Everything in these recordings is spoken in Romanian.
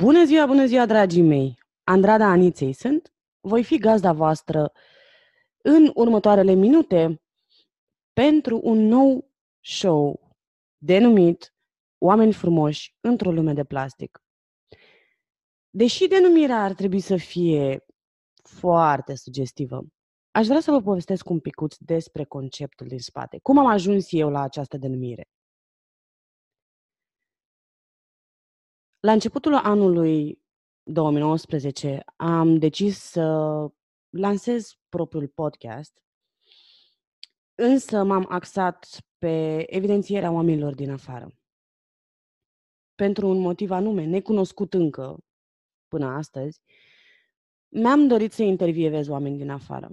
Bună ziua, bună ziua, dragii mei! Andrada Aniței sunt. Voi fi gazda voastră în următoarele minute pentru un nou show denumit Oameni frumoși într-o lume de plastic. Deși denumirea ar trebui să fie foarte sugestivă, aș vrea să vă povestesc un picuț despre conceptul din spate. Cum am ajuns eu la această denumire? La începutul anului 2019 am decis să lansez propriul podcast, însă m-am axat pe evidențierea oamenilor din afară. Pentru un motiv anume, necunoscut încă până astăzi, mi-am dorit să intervievez oameni din afară.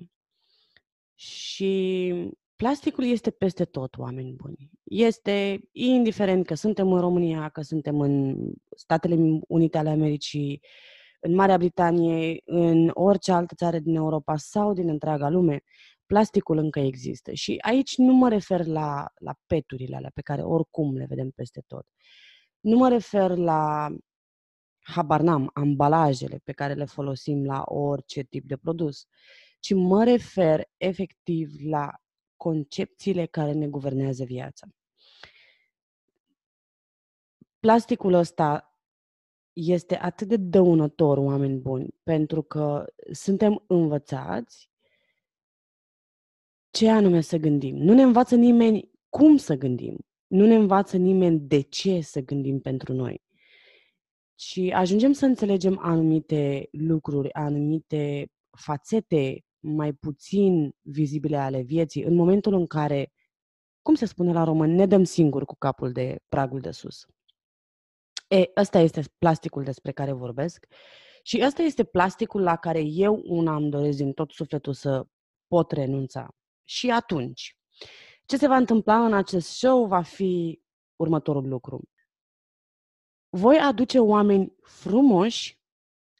Și Plasticul este peste tot, oameni buni. Este indiferent că suntem în România, că suntem în Statele Unite ale Americii, în Marea Britanie, în orice altă țară din Europa sau din întreaga lume, plasticul încă există. Și aici nu mă refer la, la peturile alea pe care oricum le vedem peste tot. Nu mă refer la, habar n-am, ambalajele pe care le folosim la orice tip de produs, ci mă refer efectiv la concepțiile care ne guvernează viața. Plasticul ăsta este atât de dăunător, oameni buni, pentru că suntem învățați ce anume să gândim. Nu ne învață nimeni cum să gândim. Nu ne învață nimeni de ce să gândim pentru noi. Și ajungem să înțelegem anumite lucruri, anumite fațete mai puțin vizibile ale vieții, în momentul în care, cum se spune la român, ne dăm singuri cu capul de pragul de sus. E, ăsta este plasticul despre care vorbesc și ăsta este plasticul la care eu una îmi doresc din tot sufletul să pot renunța. Și atunci, ce se va întâmpla în acest show va fi următorul lucru. Voi aduce oameni frumoși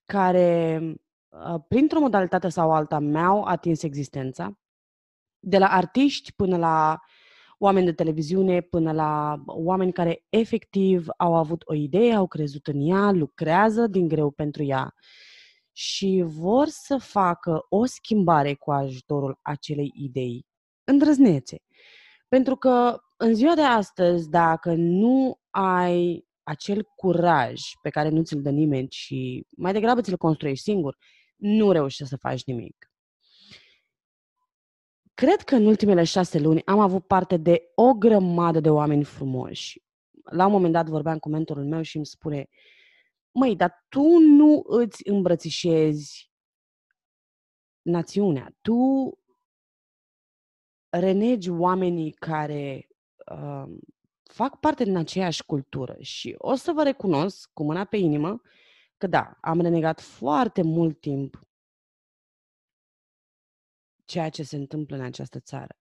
care Uh, printr-o modalitate sau alta, mi-au atins existența, de la artiști până la oameni de televiziune, până la oameni care efectiv au avut o idee, au crezut în ea, lucrează din greu pentru ea și vor să facă o schimbare cu ajutorul acelei idei îndrăznețe. Pentru că în ziua de astăzi, dacă nu ai acel curaj pe care nu ți-l dă nimeni și mai degrabă ți-l construiești singur, nu reușești să faci nimic. Cred că în ultimele șase luni am avut parte de o grămadă de oameni frumoși. La un moment dat vorbeam cu mentorul meu și îmi spune măi, dar tu nu îți îmbrățișezi națiunea, tu renegi oamenii care uh, fac parte din aceeași cultură și o să vă recunosc cu mâna pe inimă că da, am renegat foarte mult timp ceea ce se întâmplă în această țară.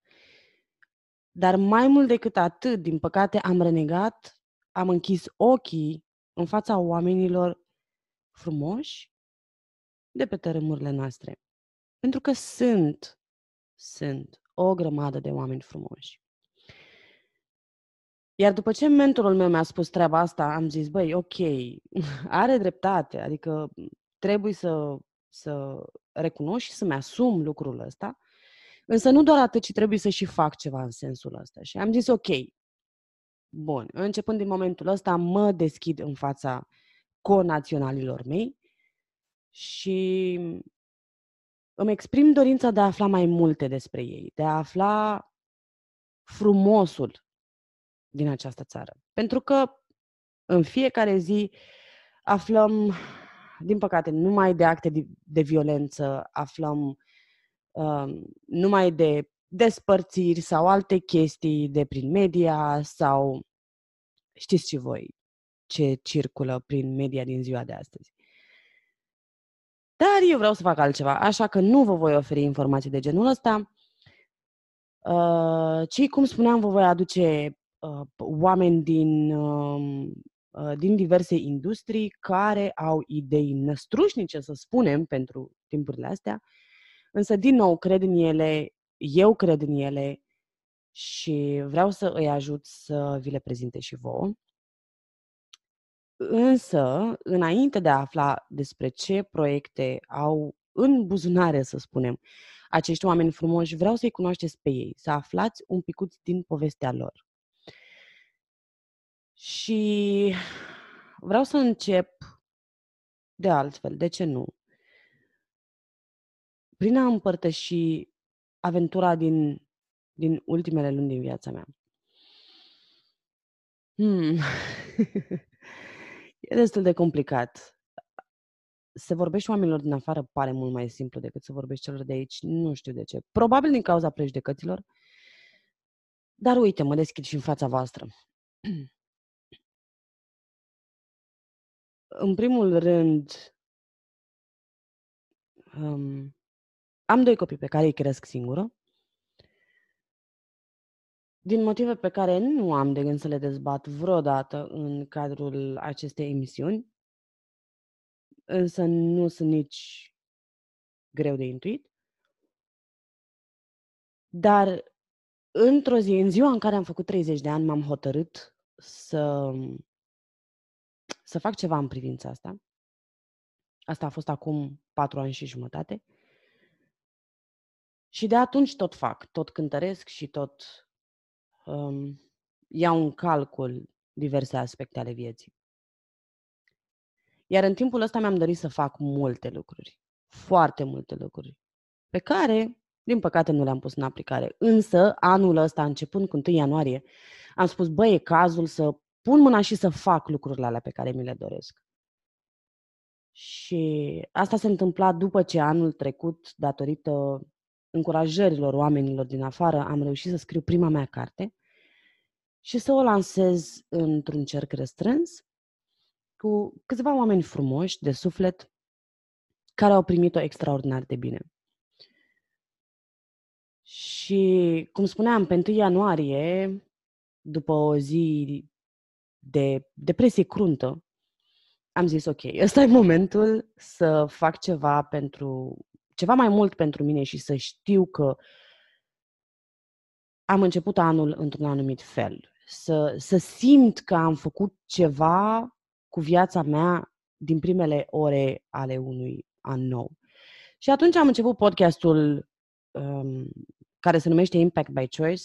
Dar mai mult decât atât, din păcate, am renegat, am închis ochii în fața oamenilor frumoși de pe tărâmurile noastre. Pentru că sunt, sunt o grămadă de oameni frumoși. Iar după ce mentorul meu mi-a spus treaba asta, am zis, băi, ok, are dreptate, adică trebuie să, să recunosc și să-mi asum lucrul ăsta, însă nu doar atât, ci trebuie să și fac ceva în sensul ăsta. Și am zis, ok, bun, începând din momentul ăsta, mă deschid în fața conaționalilor mei și îmi exprim dorința de a afla mai multe despre ei, de a afla frumosul din această țară. Pentru că în fiecare zi aflăm, din păcate, numai de acte de, de violență, aflăm um, numai de despărțiri sau alte chestii de prin media sau știți și voi ce circulă prin media din ziua de astăzi. Dar eu vreau să fac altceva, așa că nu vă voi oferi informații de genul ăsta, uh, ci, cum spuneam, vă voi aduce uh, oameni din, uh, din diverse industrii care au idei năstrușnice, să spunem, pentru timpurile astea, însă, din nou, cred în ele, eu cred în ele și vreau să îi ajut să vi le prezinte și vouă. Însă, înainte de a afla despre ce proiecte au în buzunare, să spunem, acești oameni frumoși, vreau să-i cunoașteți pe ei, să aflați un picuț din povestea lor. Și vreau să încep de altfel, de ce nu? Prin a împărtăși aventura din, din ultimele luni din viața mea. Hmm. e destul de complicat. Se vorbește oamenilor din afară pare mult mai simplu decât să vorbești celor de aici. Nu știu de ce. Probabil din cauza prejudecăților. Dar uite, mă deschid și în fața voastră. În primul rând, um, am doi copii pe care îi cresc singură. Din motive pe care nu am de gând să le dezbat vreodată în cadrul acestei emisiuni, însă nu sunt nici greu de intuit. Dar într-o zi, în ziua în care am făcut 30 de ani, m-am hotărât să să fac ceva în privința asta. Asta a fost acum patru ani și jumătate. Și de atunci tot fac, tot cântăresc și tot um, iau în calcul diverse aspecte ale vieții. Iar în timpul ăsta mi-am dorit să fac multe lucruri, foarte multe lucruri, pe care, din păcate, nu le-am pus în aplicare. Însă, anul ăsta, începând cu 1 ianuarie, am spus, băi, e cazul să pun mâna și să fac lucrurile alea pe care mi le doresc. Și asta se întâmpla după ce anul trecut, datorită încurajărilor oamenilor din afară, am reușit să scriu prima mea carte și să o lansez într-un cerc restrâns cu câțiva oameni frumoși, de suflet, care au primit-o extraordinar de bine. Și, cum spuneam, pe 1 ianuarie, după o zi de depresie cruntă, am zis, ok, ăsta e momentul să fac ceva pentru, ceva mai mult pentru mine și să știu că am început anul într-un anumit fel. Să, să simt că am făcut ceva cu viața mea din primele ore ale unui an nou. Și atunci am început podcastul um, care se numește Impact by Choice.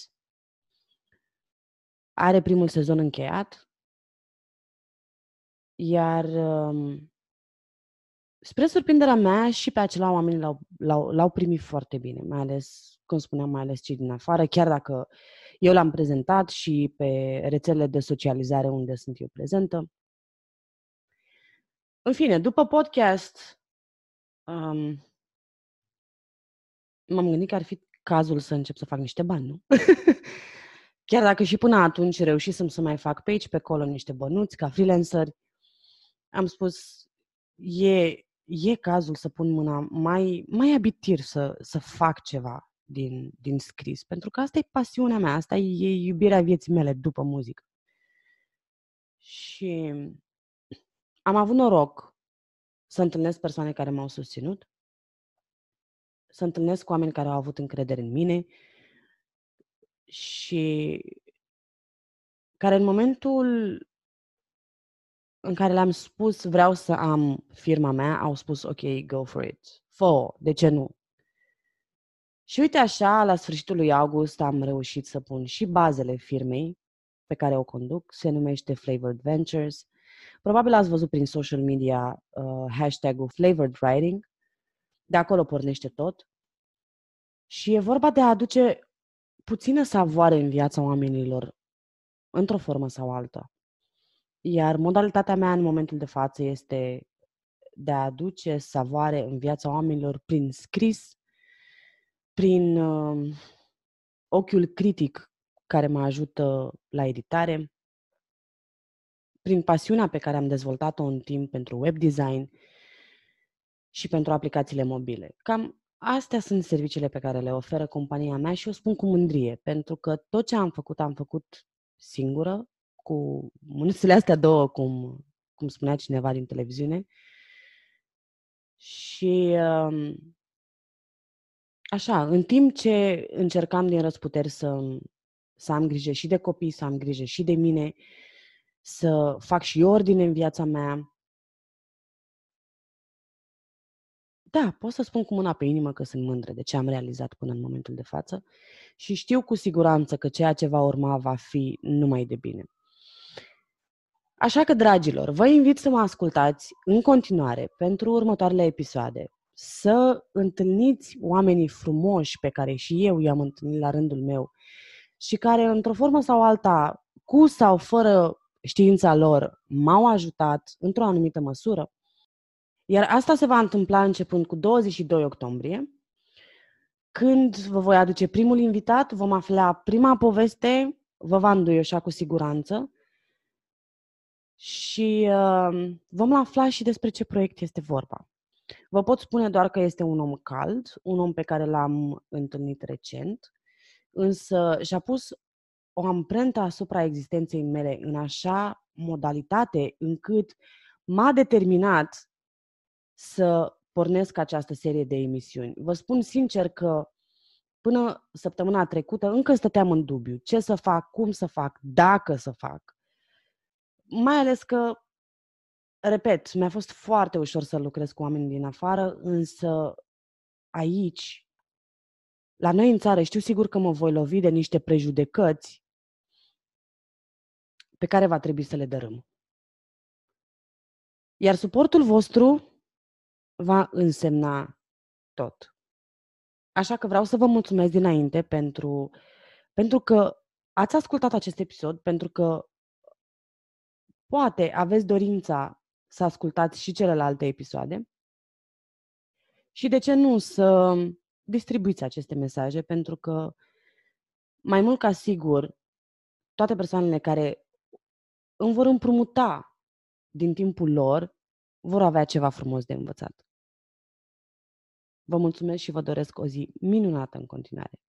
Are primul sezon încheiat iar um, spre surprinderea mea și pe acela oamenii l-au, l-au, l-au primit foarte bine, mai ales, cum spuneam, mai ales cei din afară, chiar dacă eu l-am prezentat și pe rețelele de socializare unde sunt eu prezentă. În fine, după podcast, um, m-am gândit că ar fi cazul să încep să fac niște bani, nu? Chiar dacă și până atunci reușisem să mai fac pe aici, pe acolo niște bănuți ca freelancer, am spus, e, e cazul să pun mâna mai, mai abitir să, să fac ceva din, din scris, pentru că asta e pasiunea mea, asta e iubirea vieții mele după muzică. Și am avut noroc să întâlnesc persoane care m-au susținut, să întâlnesc cu oameni care au avut încredere în mine și care în momentul în care le-am spus vreau să am firma mea, au spus ok, go for it. fă de ce nu? Și uite așa, la sfârșitul lui august am reușit să pun și bazele firmei pe care o conduc, se numește Flavored Ventures. Probabil ați văzut prin social media uh, hashtag-ul Flavored Writing. De acolo pornește tot. Și e vorba de a aduce puțină savoare în viața oamenilor, într-o formă sau alta. Iar modalitatea mea în momentul de față este de a aduce savoare în viața oamenilor prin scris, prin uh, ochiul critic care mă ajută la editare, prin pasiunea pe care am dezvoltat-o în timp pentru web design și pentru aplicațiile mobile. Cam astea sunt serviciile pe care le oferă compania mea și o spun cu mândrie, pentru că tot ce am făcut, am făcut singură, cu mânuțele astea două, cum, cum spunea cineva din televiziune. Și um, așa, în timp ce încercam din răsputeri să, să am grijă și de copii, să am grijă și de mine, să fac și ordine în viața mea. Da, pot să spun cu mâna pe inimă că sunt mândră de ce am realizat până în momentul de față și știu cu siguranță că ceea ce va urma va fi numai de bine. Așa că, dragilor, vă invit să mă ascultați în continuare pentru următoarele episoade, să întâlniți oamenii frumoși pe care și eu i-am întâlnit la rândul meu și care, într-o formă sau alta, cu sau fără știința lor, m-au ajutat într-o anumită măsură. Iar asta se va întâmpla începând cu 22 octombrie, când vă voi aduce primul invitat, vom afla prima poveste, vă va înduioșa cu siguranță, și uh, vom afla și despre ce proiect este vorba. Vă pot spune doar că este un om cald, un om pe care l-am întâlnit recent, însă și-a pus o amprentă asupra existenței mele în așa modalitate încât m-a determinat să pornesc această serie de emisiuni. Vă spun sincer că până săptămâna trecută încă stăteam în dubiu ce să fac, cum să fac, dacă să fac. Mai ales că, repet, mi-a fost foarte ușor să lucrez cu oameni din afară, însă aici, la noi în țară, știu sigur că mă voi lovi de niște prejudecăți pe care va trebui să le dărâm. Iar suportul vostru va însemna tot. Așa că vreau să vă mulțumesc dinainte pentru, pentru că ați ascultat acest episod, pentru că Poate aveți dorința să ascultați și celelalte episoade și de ce nu să distribuiți aceste mesaje, pentru că mai mult ca sigur, toate persoanele care îmi vor împrumuta din timpul lor vor avea ceva frumos de învățat. Vă mulțumesc și vă doresc o zi minunată în continuare.